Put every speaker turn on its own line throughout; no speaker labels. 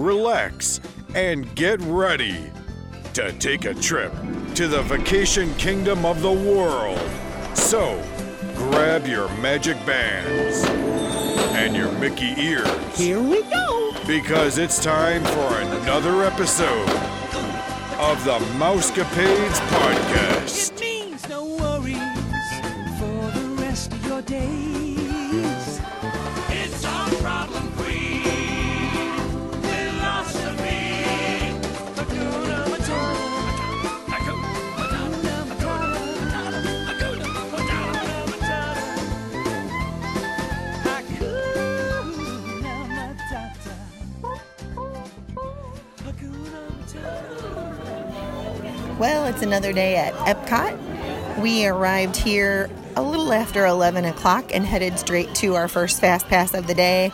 relax, and get ready to take a trip to the vacation kingdom of the world. So, grab your magic bands and your Mickey ears.
Here we go.
Because it's time for another episode of the Mousecapades Podcast.
It means no worries for the rest of your. It's
another day at Epcot. We arrived here a little after 11 o'clock and headed straight to our first fast pass of the day,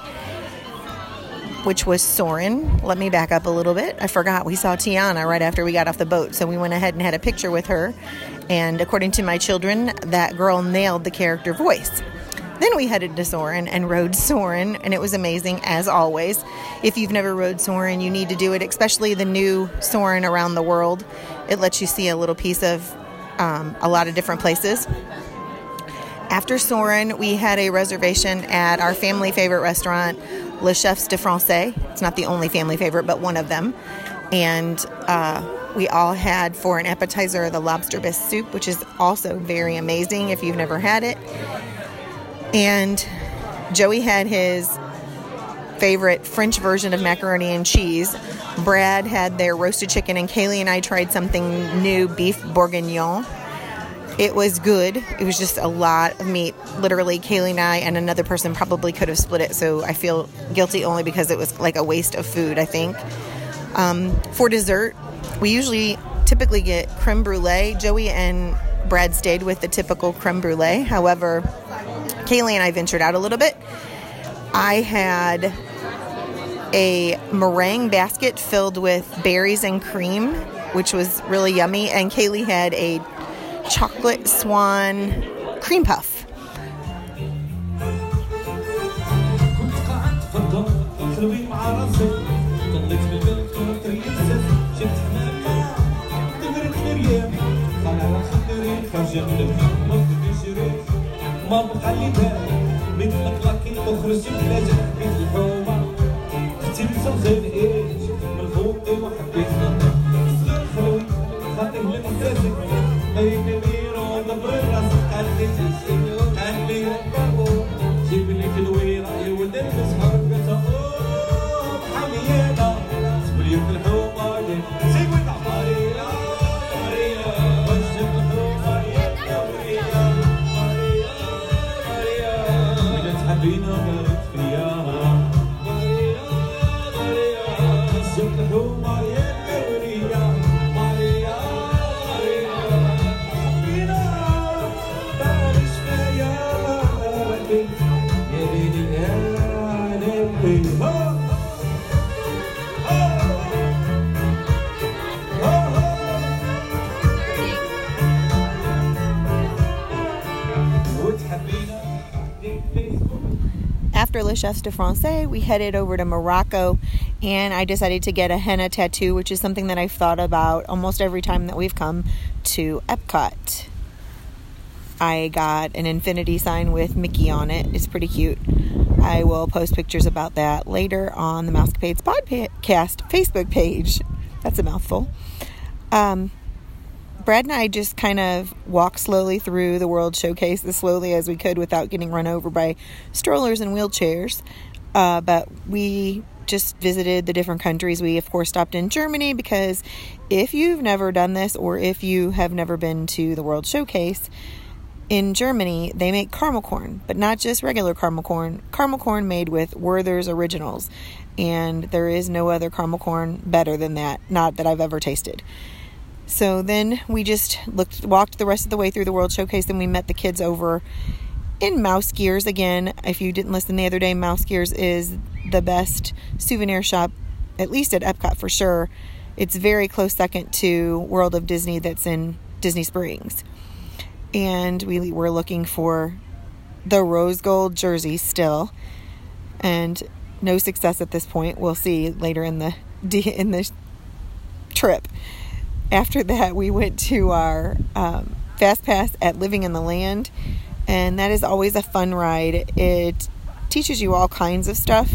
which was Soarin'. Let me back up a little bit. I forgot we saw Tiana right after we got off the boat, so we went ahead and had a picture with her. And according to my children, that girl nailed the character voice. Then we headed to Soarin' and rode Soarin', and it was amazing as always. If you've never rode Soarin', you need to do it, especially the new Soarin' around the world. It lets you see a little piece of um, a lot of different places. After Soarin', we had a reservation at our family favorite restaurant, Le Chefs de Francais. It's not the only family favorite, but one of them. And uh, we all had for an appetizer the lobster bisque soup, which is also very amazing if you've never had it. And Joey had his favorite French version of macaroni and cheese. Brad had their roasted chicken, and Kaylee and I tried something new beef bourguignon. It was good. It was just a lot of meat. Literally, Kaylee and I and another person probably could have split it, so I feel guilty only because it was like a waste of food, I think. Um, for dessert, we usually typically get creme brulee. Joey and Brad stayed with the typical creme brulee. However, Kaylee and I ventured out a little bit. I had a meringue basket filled with berries and cream, which was really yummy. And Kaylee had a chocolate swan cream puff.
خلوي مع راسك ضلك بالبنت وتريسك شفت حمامة تدرك مريم خلع الخمرين خرج من الهم ما بتشري ما بخليها مثلك لكن تخرج بلا جهد مثل الحومة تلبس الخير ايش من فوق وحبيتنا صغير خلوي خاطيه لمساسك بين نمير
Chefs de Francais, we headed over to Morocco and I decided to get a henna tattoo, which is something that I've thought about almost every time that we've come to Epcot. I got an infinity sign with Mickey on it. It's pretty cute. I will post pictures about that later on the Mousecapades Podcast Facebook page. That's a mouthful. Um, Brad and I just kind of walked slowly through the World Showcase as slowly as we could without getting run over by strollers and wheelchairs. Uh, but we just visited the different countries. We, of course, stopped in Germany because if you've never done this or if you have never been to the World Showcase, in Germany, they make caramel corn, but not just regular caramel corn. Caramel corn made with Werther's Originals, and there is no other caramel corn better than that. Not that I've ever tasted. So then we just looked, walked the rest of the way through the World Showcase, and we met the kids over in Mouse Gears again. If you didn't listen the other day, Mouse Gears is the best souvenir shop, at least at Epcot for sure. It's very close second to World of Disney, that's in Disney Springs and we were looking for the rose gold jersey still and no success at this point we'll see later in the in the trip after that we went to our um, fast pass at living in the land and that is always a fun ride it teaches you all kinds of stuff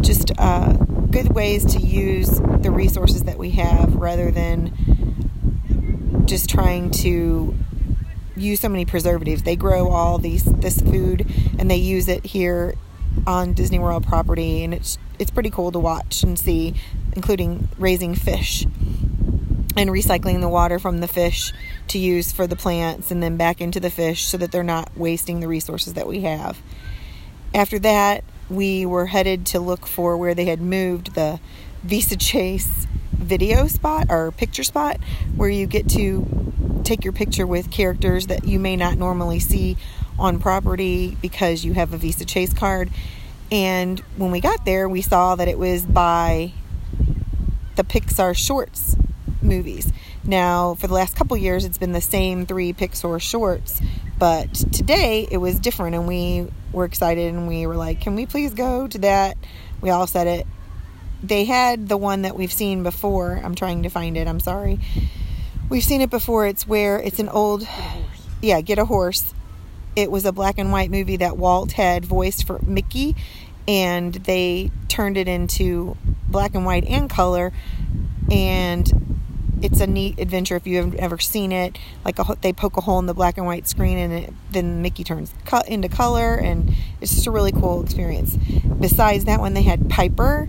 just uh, good ways to use the resources that we have rather than just trying to use so many preservatives. They grow all these this food and they use it here on Disney World property and it's it's pretty cool to watch and see including raising fish and recycling the water from the fish to use for the plants and then back into the fish so that they're not wasting the resources that we have. After that, we were headed to look for where they had moved the Visa Chase video spot or picture spot where you get to take your picture with characters that you may not normally see on property because you have a Visa Chase card. And when we got there, we saw that it was by the Pixar Shorts movies. Now, for the last couple years, it's been the same three Pixar shorts, but today it was different, and we were excited and we were like, Can we please go to that? We all said it. They had the one that we've seen before. I'm trying to find it, I'm sorry. We've seen it before. It's where it's an old, yeah, Get a Horse. It was a black and white movie that Walt had voiced for Mickey, and they turned it into black and white and color. And it's a neat adventure if you have ever seen it. Like a, they poke a hole in the black and white screen, and it, then Mickey turns cut into color, and it's just a really cool experience. Besides that one, they had Piper,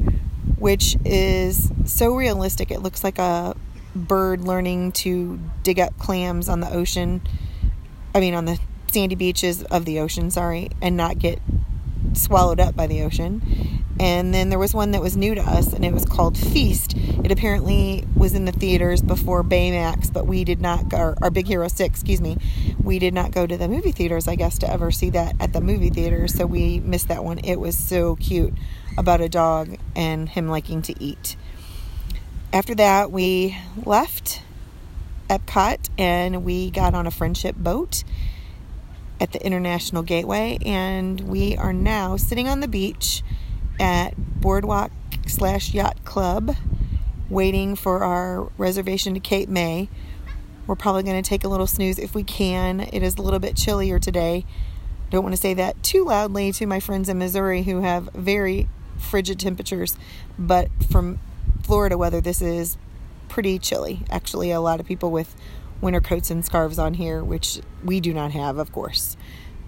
which is so realistic. It looks like a bird learning to dig up clams on the ocean. I mean, on the sandy beaches of the ocean, sorry, and not get swallowed up by the ocean. And then there was one that was new to us, and it was called Feast. It apparently was in the theaters before Baymax, but we did not go, or Big Hero 6, excuse me. We did not go to the movie theaters, I guess, to ever see that at the movie theaters, so we missed that one. It was so cute about a dog and him liking to eat after that, we left Epcot and we got on a friendship boat at the International Gateway, and we are now sitting on the beach at Boardwalk slash Yacht Club, waiting for our reservation to Cape May. We're probably going to take a little snooze if we can. It is a little bit chillier today. Don't want to say that too loudly to my friends in Missouri who have very frigid temperatures, but from Florida weather, this is pretty chilly. Actually, a lot of people with winter coats and scarves on here, which we do not have, of course.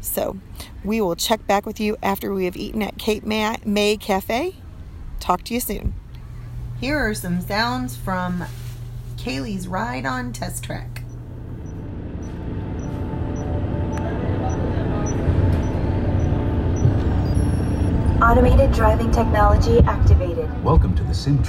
So, we will check back with you after we have eaten at Cape May, May Cafe. Talk to you soon. Here are some sounds from Kaylee's ride on Test Track.
Automated driving technology activated.
Welcome to the sim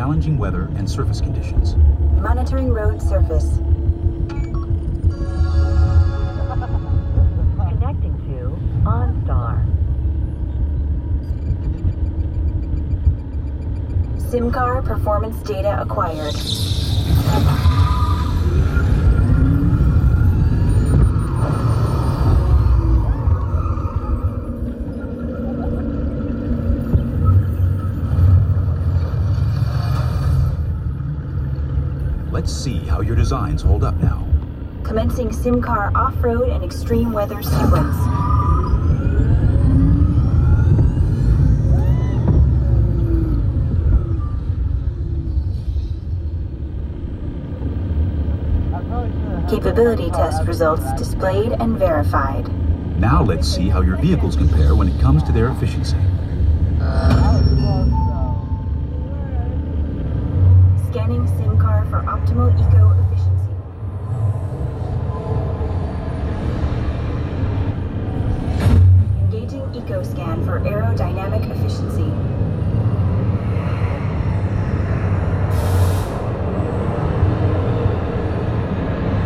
challenging weather and surface conditions.
Monitoring road surface. Connecting to OnStar. SIMCAR performance data acquired.
Let's see how your designs hold up now.
Commencing SIMCAR off-road and extreme weather sequence.
I probably should
Capability test results displayed and verified.
Now let's see how your vehicles compare when it comes to their efficiency.
Scanning SIM car for optimal eco efficiency. Engaging EcoScan for aerodynamic efficiency.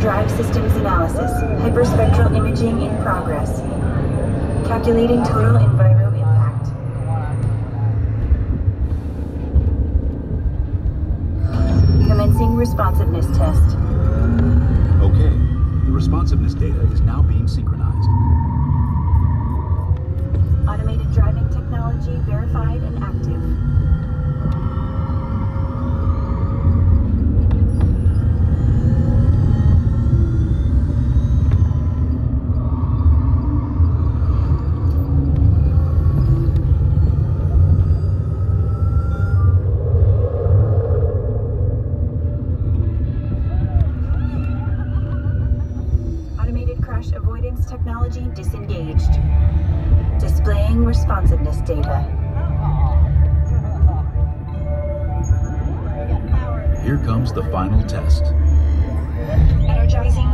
Drive systems analysis. Hyperspectral imaging in progress. Calculating total enviro Commencing responsiveness test.
Okay, the responsiveness data is now being synchronized.
Automated driving technology verified and active.
Here comes the final test.
Energizing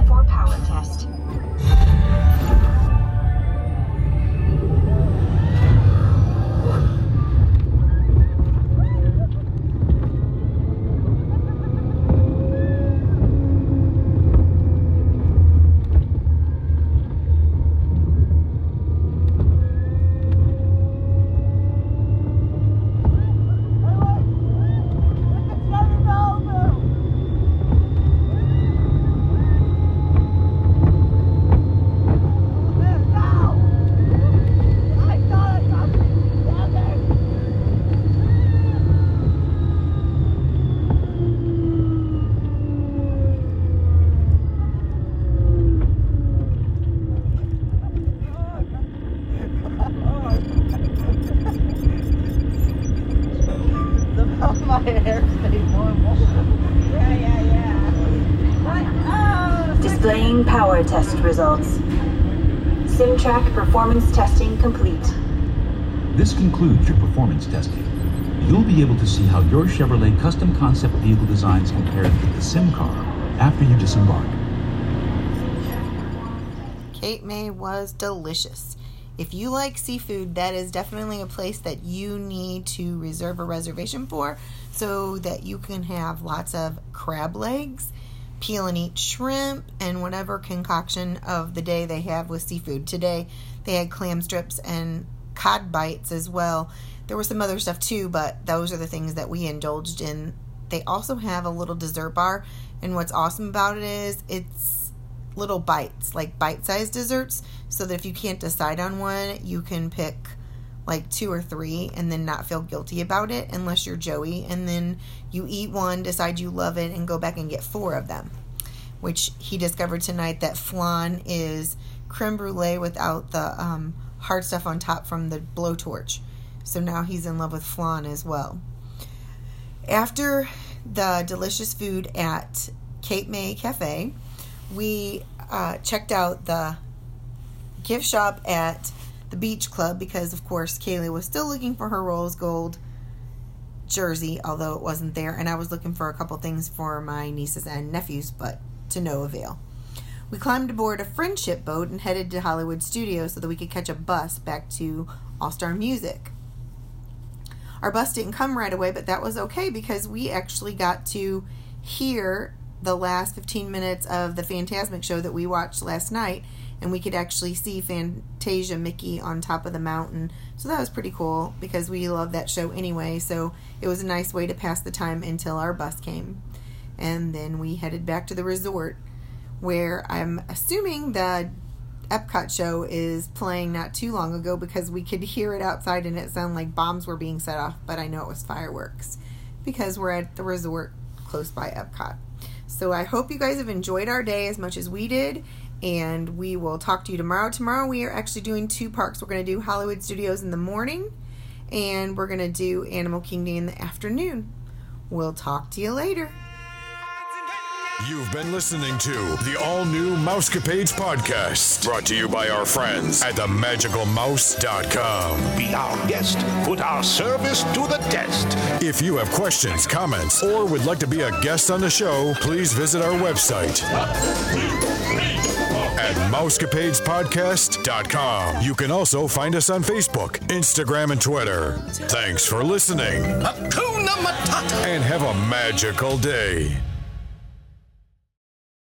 This concludes your performance testing. You'll be able to see how your Chevrolet custom concept vehicle designs compare to the sim car after you disembark.
Cape May was delicious. If you like seafood, that is definitely a place that you need to reserve a reservation for so that you can have lots of crab legs, peel and eat shrimp, and whatever concoction of the day they have with seafood. Today they had clam strips and cod bites as well. There was some other stuff too, but those are the things that we indulged in. They also have a little dessert bar, and what's awesome about it is it's little bites, like bite sized desserts, so that if you can't decide on one, you can pick like two or three and then not feel guilty about it unless you're Joey. And then you eat one, decide you love it, and go back and get four of them. Which he discovered tonight that flan is creme brulee without the um, hard stuff on top from the blowtorch. So now he's in love with flan as well. After the delicious food at Cape May Cafe, we uh, checked out the gift shop at the beach club because, of course, Kaylee was still looking for her rose gold jersey, although it wasn't there, and I was looking for a couple things for my nieces and nephews, but to no avail. We climbed aboard a friendship boat and headed to Hollywood Studios so that we could catch a bus back to All Star Music. Our bus didn't come right away, but that was okay because we actually got to hear the last 15 minutes of the Fantasmic show that we watched last night, and we could actually see Fantasia Mickey on top of the mountain. So that was pretty cool because we love that show anyway. So it was a nice way to pass the time until our bus came. And then we headed back to the resort where I'm assuming the Epcot show is playing not too long ago because we could hear it outside and it sounded like bombs were being set off, but I know it was fireworks because we're at the resort close by Epcot. So I hope you guys have enjoyed our day as much as we did, and we will talk to you tomorrow. Tomorrow we are actually doing two parks. We're going to do Hollywood Studios in the morning, and we're going to do Animal Kingdom in the afternoon. We'll talk to you later.
You've been listening to the all new Mousecapades podcast, brought to you by our friends at themagicalmouse.com.
Be our guest. Put our service to the test.
If you have questions, comments, or would like to be a guest on the show, please visit our website at mousecapadespodcast.com. You can also find us on Facebook, Instagram, and Twitter. Thanks for listening and have a magical day.